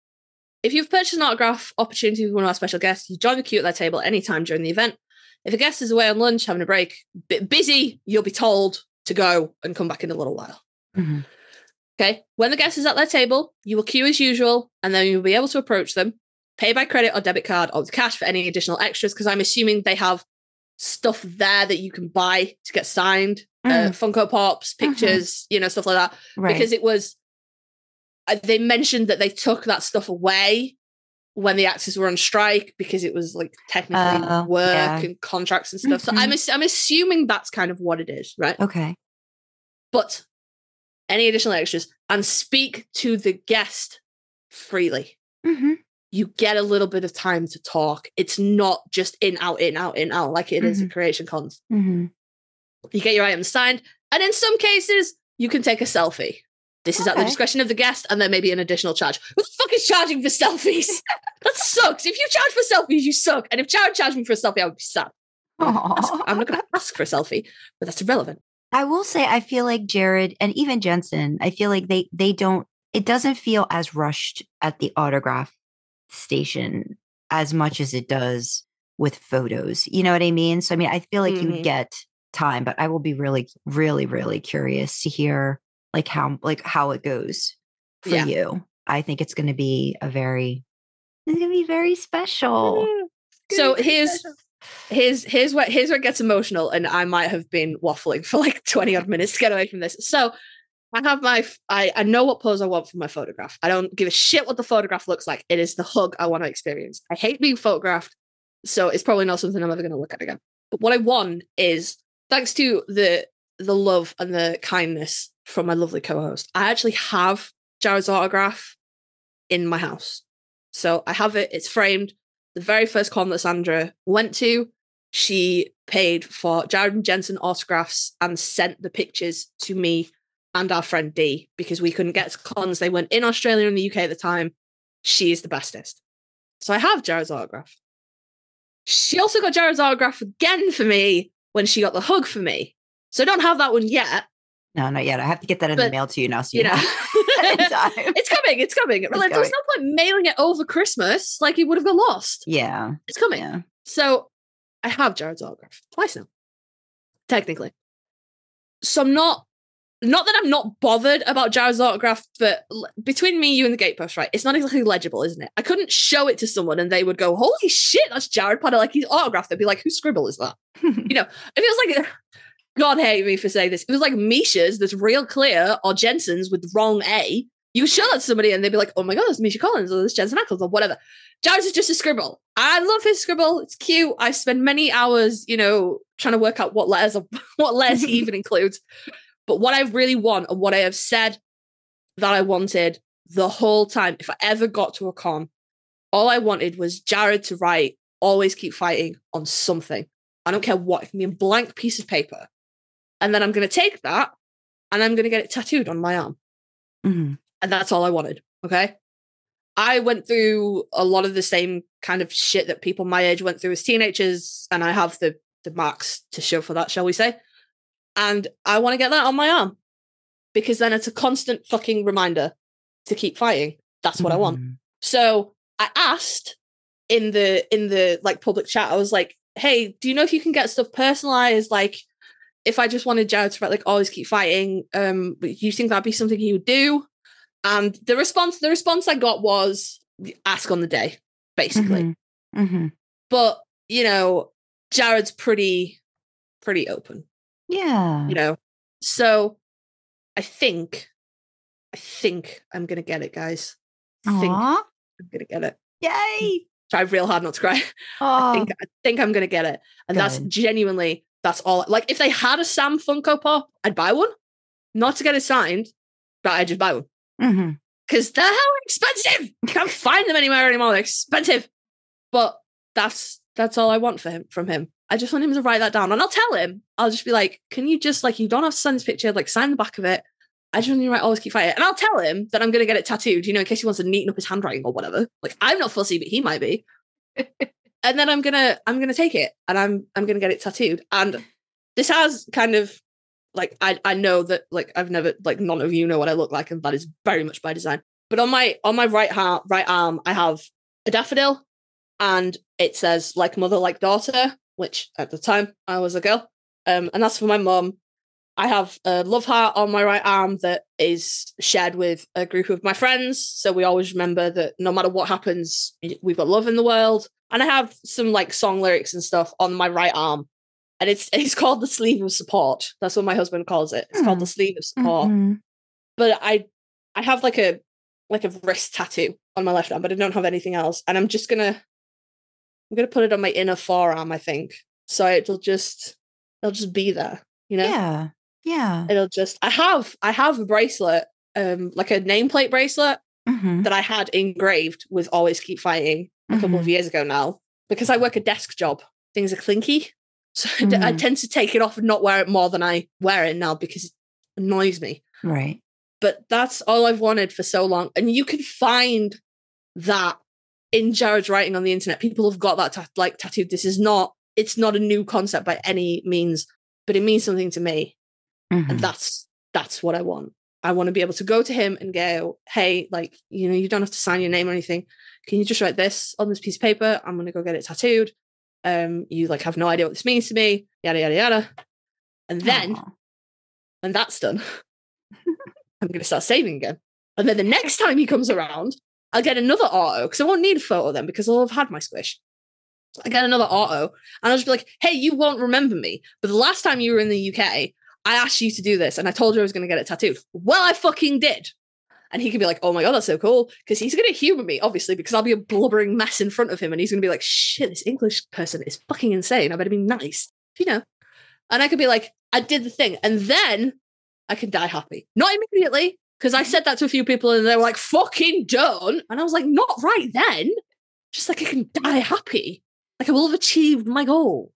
Speaker 3: if you've purchased an autograph opportunity with one of our special guests you join the queue at their table anytime during the event if a guest is away on lunch having a break bit busy you'll be told to go and come back in a little while
Speaker 4: Mhm.
Speaker 3: Okay. When the guest is at their table, you will queue as usual, and then you'll be able to approach them, pay by credit or debit card or cash for any additional extras. Because I'm assuming they have stuff there that you can buy to get signed, uh,
Speaker 4: Mm.
Speaker 3: Funko Pops, pictures, you know, stuff like that.
Speaker 4: Right.
Speaker 3: Because it was, uh, they mentioned that they took that stuff away when the actors were on strike because it was like technically
Speaker 4: Oh,
Speaker 3: work
Speaker 4: yeah.
Speaker 3: and contracts and stuff. So
Speaker 4: Mhm.
Speaker 3: I'm, ass- I'm assuming that's kind of what it is, right?
Speaker 4: okay.
Speaker 3: but any additional extras and speak to the guest freely.
Speaker 4: hmm
Speaker 3: You get a little bit of time to talk. It's not just in, out, in, out, in, out like it is at Creation Cons.
Speaker 4: hmm
Speaker 3: You get your items signed, and in some cases, you can take a selfie. This is at the discretion of the guest, and there may be an additional charge. Who the fuck is charging for selfies? that sucks. If you charge for selfies, you suck. And if Jared charged me for a selfie, I would be sad. Ask- I'm not going to ask for a selfie, but that's irrelevant.
Speaker 4: I will say I feel like Jared and even Jensen, I feel like they they don't it doesn't feel as rushed at the autograph station as much as it does with photos. You know what I mean? So I mean, I feel like you
Speaker 3: Mhm.
Speaker 4: would get time, but I will be really really really curious to hear like how like how it goes for
Speaker 3: Yeah.
Speaker 4: you. I think it's going to be a very it's going to be very special.
Speaker 3: So
Speaker 4: be very
Speaker 3: here's
Speaker 4: special.
Speaker 3: here's here's what here's it gets emotional and i might have been waffling for like 20 odd minutes to get away from this so i have my I, I know what pose i want for my photograph. I don't give a shit what the photograph looks like. It is the hug i want to experience. I hate being photographed so it's probably not something i'm ever going to look at again. But what i want is thanks to the the love and the kindness from my lovely co-host i actually have jared's autograph in my house. So i have it it's framed. The very first con that Sandra went to, she paid for Jared and Jensen autographs and sent the pictures to me and our friend D because we couldn't get to cons. They weren't in Australia and the UK at the time. She is the bestest. So I have Jared's autograph. She also got Jared's autograph again for me when she got the hug for me. So I don't have that one yet.
Speaker 4: No, not yet. I have to get that in the mail to you now so
Speaker 3: You
Speaker 4: you,
Speaker 3: know,
Speaker 4: time.
Speaker 3: it's coming. It's coming. like, There's no point mailing it over Christmas. Like it would have got lost.
Speaker 4: Yeah.
Speaker 3: It's coming.
Speaker 4: Yeah.
Speaker 3: So I have Jared's autograph twice now, technically. So I'm not, not that I'm not bothered about Jared's autograph, but l- between me, you, and the gatepost, right? It's not exactly legible, isn't it? I couldn't show it to someone and they would go, "Holy shit, that's Jared Potter!" Like his autograph. They'd be like, "Whose scribble is that?" You know, if it was like. God hate me for saying this. It was like Misha's that's real clear or Jensen's with wrong A. You show that to somebody and they'd be like, oh my God, it's Misha Collins or this Jensen Ackles or whatever. Jared's is just a scribble. I love his scribble. It's cute. I spend many hours, you know, trying to work out what letters what letters he even includes. But what I really want and what I have said that I wanted the whole time, if I ever got to a con, all I wanted was Jared to write, always keep fighting on something. I don't care what, it can be a blank piece of paper. And then I'm going to take that and I'm going to get it tattooed on my arm.
Speaker 4: Mhm.
Speaker 3: And that's all I wanted. Okay. I went through a lot of the same kind of shit that people my age went through as teenagers. And I have the, the marks to show for that, shall we say. And I want to get that on my arm because then it's a constant fucking reminder to keep fighting. That's what I want.
Speaker 4: Mhm.
Speaker 3: So I asked in the in the like public chat, I was like, hey, do you know if you can get stuff personalized? Like if I just wanted Jared to write like always keep fighting, um, do you think that'd be something he would do? And the response, the response I got was ask on the day, basically.
Speaker 4: Mhm. Mhm.
Speaker 3: But you know, Jared's pretty, pretty open.
Speaker 4: Yeah.
Speaker 3: You know, so I think, I think I'm gonna get it, guys. i think i'm gonna get it.
Speaker 4: Yay.
Speaker 3: Try real hard not to cry.
Speaker 4: Oh,
Speaker 3: I think I think I'm gonna get it, and that's genuinely that's all. Like if they had a Sam Funko Pop, I'd buy one, not to get it signed, but I'd just buy one
Speaker 4: mhm.
Speaker 3: because they're hell expensive. You can't find them anywhere anymore. They're expensive, but that's that's all I want for him from him. I just want him to write that down, and I'll tell him. I'll just be like, "Can you just like you don't have to send this picture, like sign the back of it." I just want you to write always keep fighting, and I'll tell him that I'm gonna get it tattooed. You know, in case he wants to neaten up his handwriting or whatever. Like I'm not fussy, but he might be. and then I'm gonna I'm gonna take it and I'm I'm gonna get it tattooed. And this has kind of like I I know that like I've never like none of you know what I look like, and that is very much by design. But on my on my right hand right arm, I have a daffodil, and it says like mother like daughter, which at the time I was a girl, um, and that's for my mum. I have a love heart on my right arm that is shared with a group of my friends. So we always remember that no matter what happens, we've got love in the world. And I have some like song lyrics and stuff on my right arm. And it's it's called the sleeve of support. That's what my husband calls it. It's called
Speaker 4: Hmm.
Speaker 3: the sleeve of support.
Speaker 4: Mhm.
Speaker 3: But I I have like a like a wrist tattoo on my left arm, but I don't have anything else. And I'm just gonna I'm gonna put it on my inner forearm, I think. So it'll just it'll just be there, you know?
Speaker 4: Yeah. Yeah.
Speaker 3: it'll just i have i have a bracelet um like a nameplate bracelet
Speaker 4: Mhm.
Speaker 3: that i had engraved with always keep fighting a couple of
Speaker 4: Mhm.
Speaker 3: years ago now because i work a desk job things are clinky so I d- I
Speaker 4: Mhm.
Speaker 3: tend to take it off and not wear it more than i wear it now because it annoys me
Speaker 4: Right.
Speaker 3: but that's all i've wanted for so long and you can find that in jared's writing on the internet people have got that like tattooed this is not it's not a new concept by any means but it means something to me
Speaker 4: Mhm.
Speaker 3: and that's that's what I want. I want to be able to go to him and go, hey, like, you know, you don't have to sign your name or anything. Can you just write this on this piece of paper? I'm gonna go get it tattooed. Um, you like have no idea what this means to me, yada yada yada. And then
Speaker 4: Aw.
Speaker 3: when that's done, I'm gonna start saving again. And then the next time he comes around, I'll get another auto because I won't need a photo then because I'll have had my squish. I get another auto and I'll just be like, hey, you won't remember me. But the last time you were in the UK, I asked you to do this and I told you I was going to get it tattooed. Well, I fucking did. And he could be like, oh my God, that's so cool. Because he's going to humor me, obviously, because I'll be a blubbering mess in front of him. And he's going to be like, shit, this English person is fucking insane. I better be nice. You know? And I could be like, I did the thing. And then I can die happy. Not immediately, because I said that to a few people and they were like, fucking don't. And I was like, not right then. Just like I can die happy. Like I will have achieved my goal.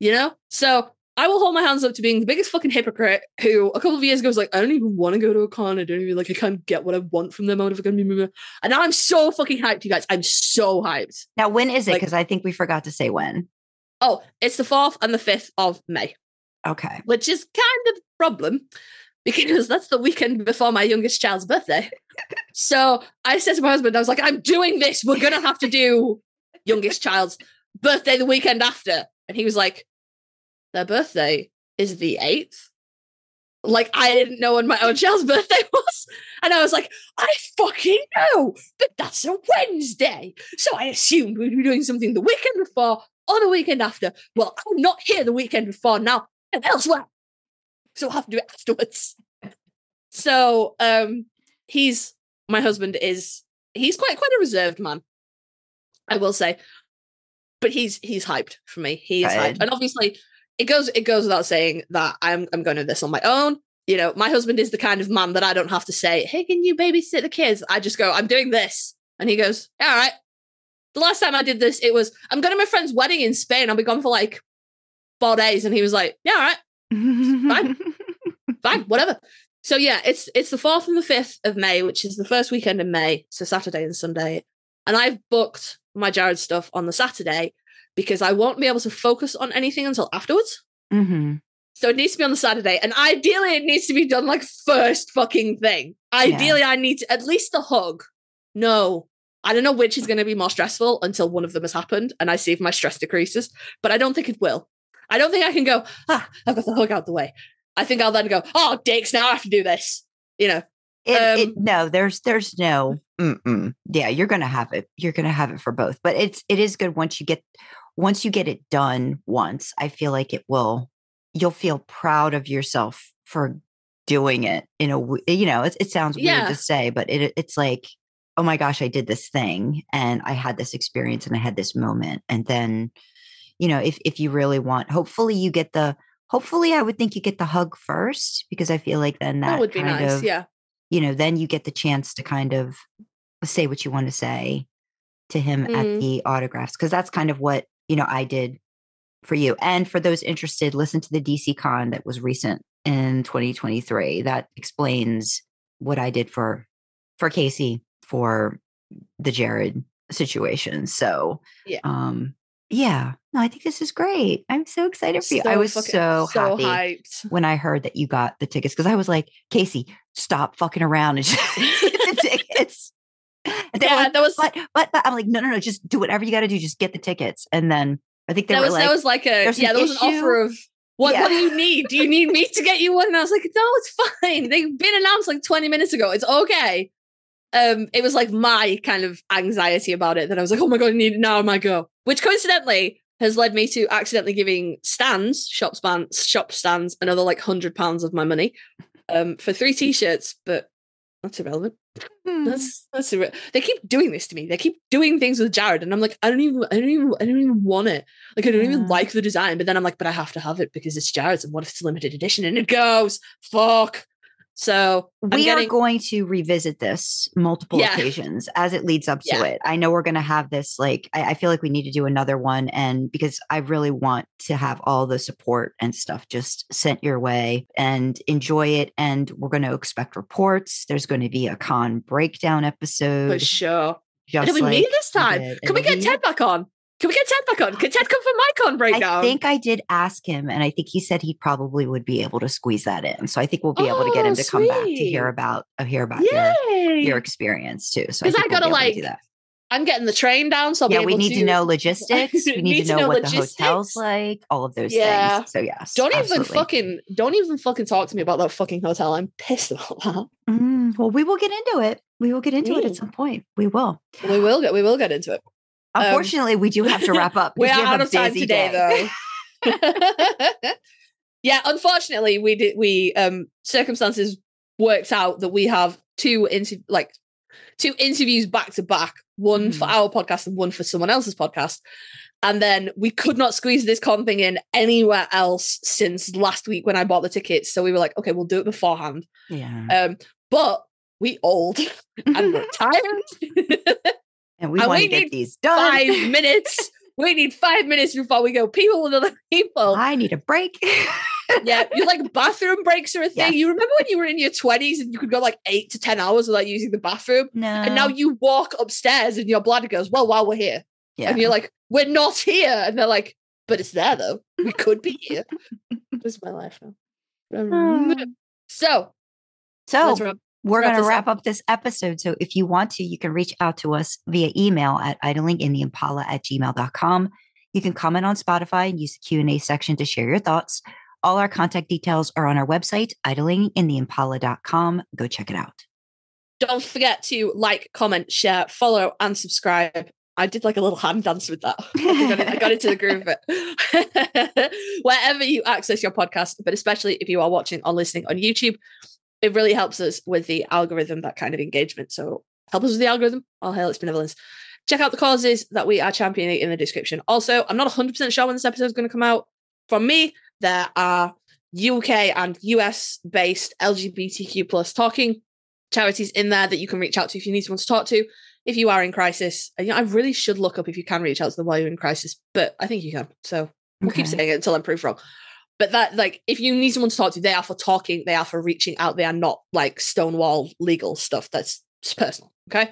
Speaker 3: You know? So I will hold my hands up to being the biggest fucking hypocrite who a couple of years ago was like, I don't even want to go to a con. I don't even like I can't get what I want from them out of a con. And now I'm so fucking hyped, you guys. I'm so hyped.
Speaker 4: Now, when is it?
Speaker 3: Like-
Speaker 4: Because I think we forgot to say when.
Speaker 3: Oh, it's the fourth and the fifth of May.
Speaker 4: Okay.
Speaker 3: which is kind of a problem because that's the weekend before my youngest child's birthday. so I said to my husband, I was like, I'm doing this. We're going to have to do youngest child's birthday the weekend after. And he was like, their birthday is the 8th. Like, I didn't know when my own child's birthday was. And I was like, I fucking know, but that's a Wednesday. So I assumed we'd be doing something the weekend before or the weekend after. Well, I'm not here the weekend before now and elsewhere. So I'll have to do it afterwards. So um he's my husband is he's quite quite a reserved man, I will say. But he's he's hyped for me. He is hyped. And obviously it goes it goes without saying that I'm I'm going to this on my own. You know, my husband is the kind of man that I don't have to say, hey, can you babysit the kids? I just go, I'm doing this. And he goes, all right. The last time I did this, it was, I'm going to my friend's wedding in Spain. I'll be gone for like four days. And he was like, yeah, all right
Speaker 4: Fine.
Speaker 3: fine, whatever. So yeah, it's it's the fourth and the fifth of May, which is the first weekend in May, so Saturday and Sunday. And I've booked my Jared stuff on the Saturday because I won't be able to focus on anything until afterwards.
Speaker 4: Mhm.
Speaker 3: So it needs to be on the Saturday, and ideally it needs to be done like first fucking thing. Ideally, I need to, at least the hug. No, I don't know which is going to be more stressful until one of them has happened, and I see if my stress decreases. But I don't think it will. I don't think I can go. Ah, I've got the hook out the way. I think I'll then go. Oh, dicks! Now I have to do this. You know.
Speaker 4: It, it,
Speaker 3: Um,
Speaker 4: no, there's there's no. Mm-mm. Yeah, you're gonna have it. You're gonna have it for both. But it's it is good once you get once you get it done once. I feel like it will. You'll feel proud of yourself for doing it in a. You know, it, it sounds weird
Speaker 3: Yeah.
Speaker 4: to say, but it it's like, oh my gosh, I did this thing and I had this experience and I had this moment, and then, you know, if if you really want, hopefully you get the. Hopefully, I would think you get the hug first because I feel like then that,
Speaker 3: that would be nice.
Speaker 4: of
Speaker 3: yeah.
Speaker 4: you know, then you get the chance to kind of say what you want to say to him at
Speaker 3: Mhm.
Speaker 4: the autographs because that's kind of what you know I did for you. And for those interested, listen to the DC Con that was recent in 2023. That explains what I did for for Kasey for the Jared situation. So
Speaker 3: Yeah.
Speaker 4: um yeah, no, I think this is great. I'm so excited for you. I was so,
Speaker 3: so
Speaker 4: happy
Speaker 3: hyped.
Speaker 4: when I heard that you got the tickets because I was like, Kasey, stop fucking around and just get the tickets. And
Speaker 3: Yeah,
Speaker 4: like,
Speaker 3: that was
Speaker 4: but, but, but I'm like, no, no, no, just do whatever you got to do. Just get the tickets. And then I think they
Speaker 3: that
Speaker 4: were
Speaker 3: was
Speaker 4: like,
Speaker 3: that was like a yeah. There was an offer of what
Speaker 4: Yeah.
Speaker 3: what do you need? Do you need me to get you one? And I was like, no, it's fine. They've been announced like 20 minutes ago. It's okay. Um, it was like my kind of anxiety about it that I was like, oh my god, I need it now. I might go. Which coincidentally has led me to accidentally giving stands, shop stands, shop stands, another like hundred pounds of my money, um, for three t-shirts. But that's irrelevant.
Speaker 4: "Hmm,
Speaker 3: That's that's irre- they keep doing this to me. They keep doing things with Jared, and I'm like, I don't even, I don't even, I don't even want it. Like, I don't even like the design. But then I'm like, but I have to have it because it's Jared's, and what if it's limited edition? And it goes, fuck. So
Speaker 4: we
Speaker 3: getting,
Speaker 4: are going to revisit this multiple
Speaker 3: Yeah.
Speaker 4: occasions as it leads up to
Speaker 3: Yeah.
Speaker 4: it. I know we're going to have this, like, I, I feel like we need to do another one. And because I really want to have all the support and stuff just sent your way and enjoy it. And we're going to expect reports. There's going to be a con breakdown episode.
Speaker 3: for sure.
Speaker 4: Just
Speaker 3: It'll be me this time. Can we get Ted back on? Can we get Ted back on? Can Ted come for my con breakdown?
Speaker 4: I think I did ask him, and I think he said he probably would be able to squeeze that in. So I think we'll be able to get
Speaker 3: Oh,
Speaker 4: him to come back to hear about uh, hear about your
Speaker 3: Yay!
Speaker 4: your experience too. So
Speaker 3: 'Cause I
Speaker 4: think we'll
Speaker 3: gotta,
Speaker 4: be able to do
Speaker 3: like,
Speaker 4: that.
Speaker 3: I'm getting the train down, so I'll
Speaker 4: yeah, we need to know logistics. We need, to know, what the hotel's like, all of those
Speaker 3: Yeah.
Speaker 4: things. So yes,
Speaker 3: Don't even fucking don't even fucking talk to me about that fucking hotel. I'm pissed about that.
Speaker 4: Mm, well, we will get into it. We will get into it at
Speaker 3: Mm.
Speaker 4: some point. We will.
Speaker 3: We will get we will get into it. Um,
Speaker 4: Unfortunately, we do have to wrap up. We have
Speaker 3: out
Speaker 4: a
Speaker 3: of time
Speaker 4: busy
Speaker 3: today,
Speaker 4: day.
Speaker 3: though. yeah, unfortunately, we did. We um circumstances worked out that we have two inter- like two interviews back to back, one for
Speaker 4: Mhm.
Speaker 3: our podcast and one for someone else's podcast. And then we could not squeeze this con thing in anywhere else since last week when I bought the tickets. So we were like, okay, we'll do it beforehand.
Speaker 4: Yeah,
Speaker 3: Um, but we old and we're tired.
Speaker 4: And we want to get
Speaker 3: need
Speaker 4: these done.
Speaker 3: five minutes. We need five minutes before we go. People with other people.
Speaker 4: I need a break.
Speaker 3: yeah, you like bathroom breaks are a thing.
Speaker 4: Yes.
Speaker 3: You remember when you were in your twenties and you could go like eight to ten hours without using the bathroom,
Speaker 4: no,
Speaker 3: and now you walk upstairs and your bladder goes, "Well, while we're here,"
Speaker 4: yeah.
Speaker 3: and you're like, "We're not here," and they're like, "But it's there though. We could be here." this is my life now.
Speaker 4: Oh.
Speaker 3: So
Speaker 4: so we're going to wrap
Speaker 3: up.
Speaker 4: this episode. So if you want to, you can reach out to us via email at idlingintheimpala at gmail.com. You can comment on Spotify and use the Q&A section to share your thoughts. All our contact details are on our website, idlingintheimpala.com. Go check it out.
Speaker 3: don't forget to like, comment, share, follow, and subscribe. I did like a little hand dance with that. I got, it- I got into the groove of it. Wherever you access your podcast, but especially if you are watching or listening on YouTube, it really helps us with the algorithm, that kind of engagement. So help us with the algorithm. All hail its benevolence. Check out the causes that we are championing in the description. Also, I'm not 100% sure when this episode is going to come out. From me, there are UK and US based LGBTQ plus talking charities in there that you can reach out to if you need someone to talk to. If you are in crisis, And, you know, I really should look up if you can reach out to them while you're in crisis, but I think you can. So we'll keep saying it until I'm proved wrong. But that, like, if you need someone to talk to, they are for talking, they are for reaching out. They are not like stonewall legal stuff. That's personal. Okay.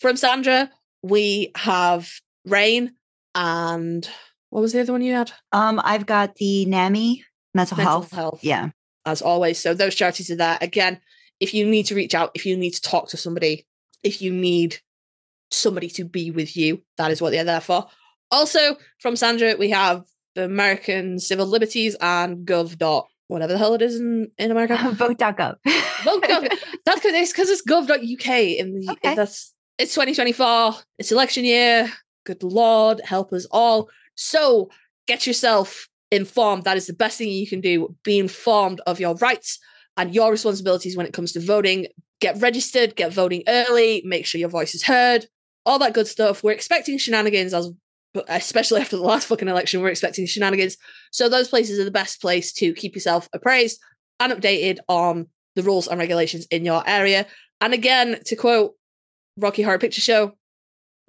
Speaker 3: From Sandra, we have RAINN and what was the other one you had?
Speaker 4: Um, I've got the NAMI mental,
Speaker 3: Mental
Speaker 4: health.
Speaker 3: health.
Speaker 4: Yeah.
Speaker 3: as always. So those charities are there. Again, if you need to reach out, if you need to talk to somebody, if you need somebody to be with you, that is what they're there for. Also, from Sandra, we have the American Civil Liberties and gov. dot whatever the hell it is in, in America.
Speaker 4: Vote.gov.
Speaker 3: Vote.gov. That's because it's because it's gov.uk in the
Speaker 4: Okay.
Speaker 3: that's it's 2024. It's election year. Good lord, help us all. So get yourself informed. That is the best thing you can do. Be informed of your rights and your responsibilities when it comes to voting. Get registered, get voting early, make sure your voice is heard, all that good stuff. We're expecting shenanigans as especially after the last fucking election, we're expecting shenanigans. So those places are the best place to keep yourself appraised and updated on the rules and regulations in your area. And again, to quote Rocky Horror Picture Show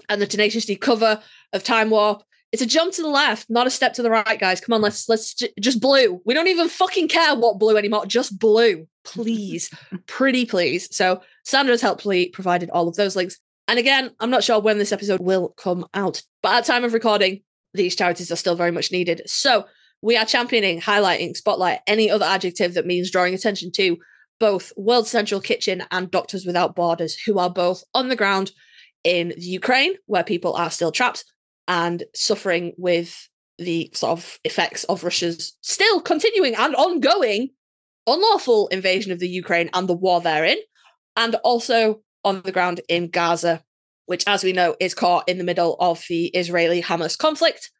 Speaker 3: and the Tenacious D cover of Time Warp, it's a jump to the left, not a step to the right, guys. Come on, let's let's j- just blue. We don't even fucking care what blue anymore. Just blue, please, pretty please. So Sandra's helpfully provided all of those links. And again, I'm not sure when this episode will come out, but at time of recording, these charities are still very much needed. So we are championing, highlighting, spotlight, any other adjective that means drawing attention to both World Central Kitchen and Doctors Without Borders, who are both on the ground in the Ukraine, where people are still trapped and suffering with the sort of effects of Russia's still continuing and ongoing unlawful invasion of the Ukraine and the war therein, and also on the ground in Gaza, which, as we know, is caught in the middle of the Israeli Hamas conflict.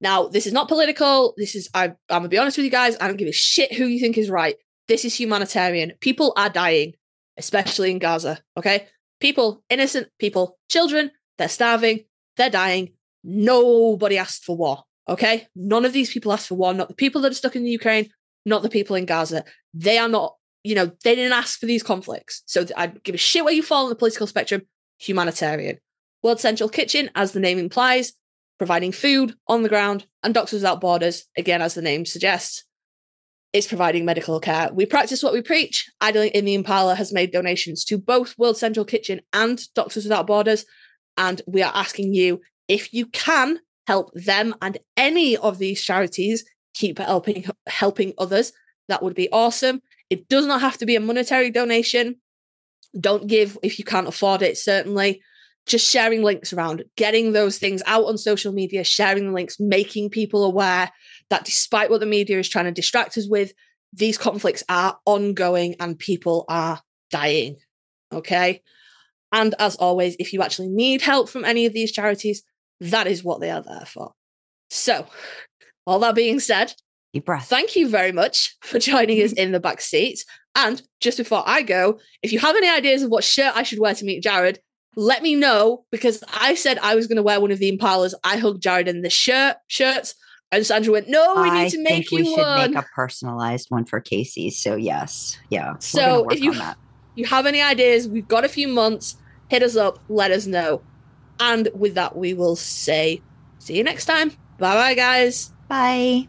Speaker 3: Now, this is not political. This is, I, I'm going to be honest with you guys, I don't give a shit who you think is right. This is humanitarian. People are dying, especially in Gaza. Okay. People, innocent people, children, they're starving, they're dying. Nobody asked for war. Okay. None of these people asked for war. Not the people that are stuck in the Ukraine, not the people in Gaza. They are not, you know, they didn't ask for these conflicts. So I'd give a shit where you fall on the political spectrum. Humanitarian. World Central Kitchen, as the name implies, providing food on the ground, and Doctors Without Borders, again, as the name suggests, is providing medical care. We practice what we preach. Idling in the Impala has made donations to both World Central Kitchen and Doctors Without Borders, and we are asking you if you can help them and any of these charities keep helping helping others. That would be awesome. It does not have to be a monetary donation. Don't give if you can't afford it. Certainly, just sharing links around, getting those things out on social media, sharing the links, making people aware that despite what the media is trying to distract us with, these conflicts are ongoing and people are dying. Okay. And as always, if you actually need help from any of these charities, that is what they are there for. So, all that being said,
Speaker 4: Deep breath.
Speaker 3: thank you very much for joining us in the back seat. And just before I go, if you have any ideas of what shirt I should wear to meet Jared, let me know because I said I was going to wear one of the Impalas. I hugged Jared in the shirt shirts, and Sandra went, "No, we need
Speaker 4: I
Speaker 3: to make
Speaker 4: think
Speaker 3: you
Speaker 4: we should
Speaker 3: one."
Speaker 4: make a personalized one for Kasey. So yes, yeah.
Speaker 3: So if you you have any ideas, we've got a few months. Hit us up, let us know. And with that, we will say, see you next time. Bye bye, guys.
Speaker 4: bye.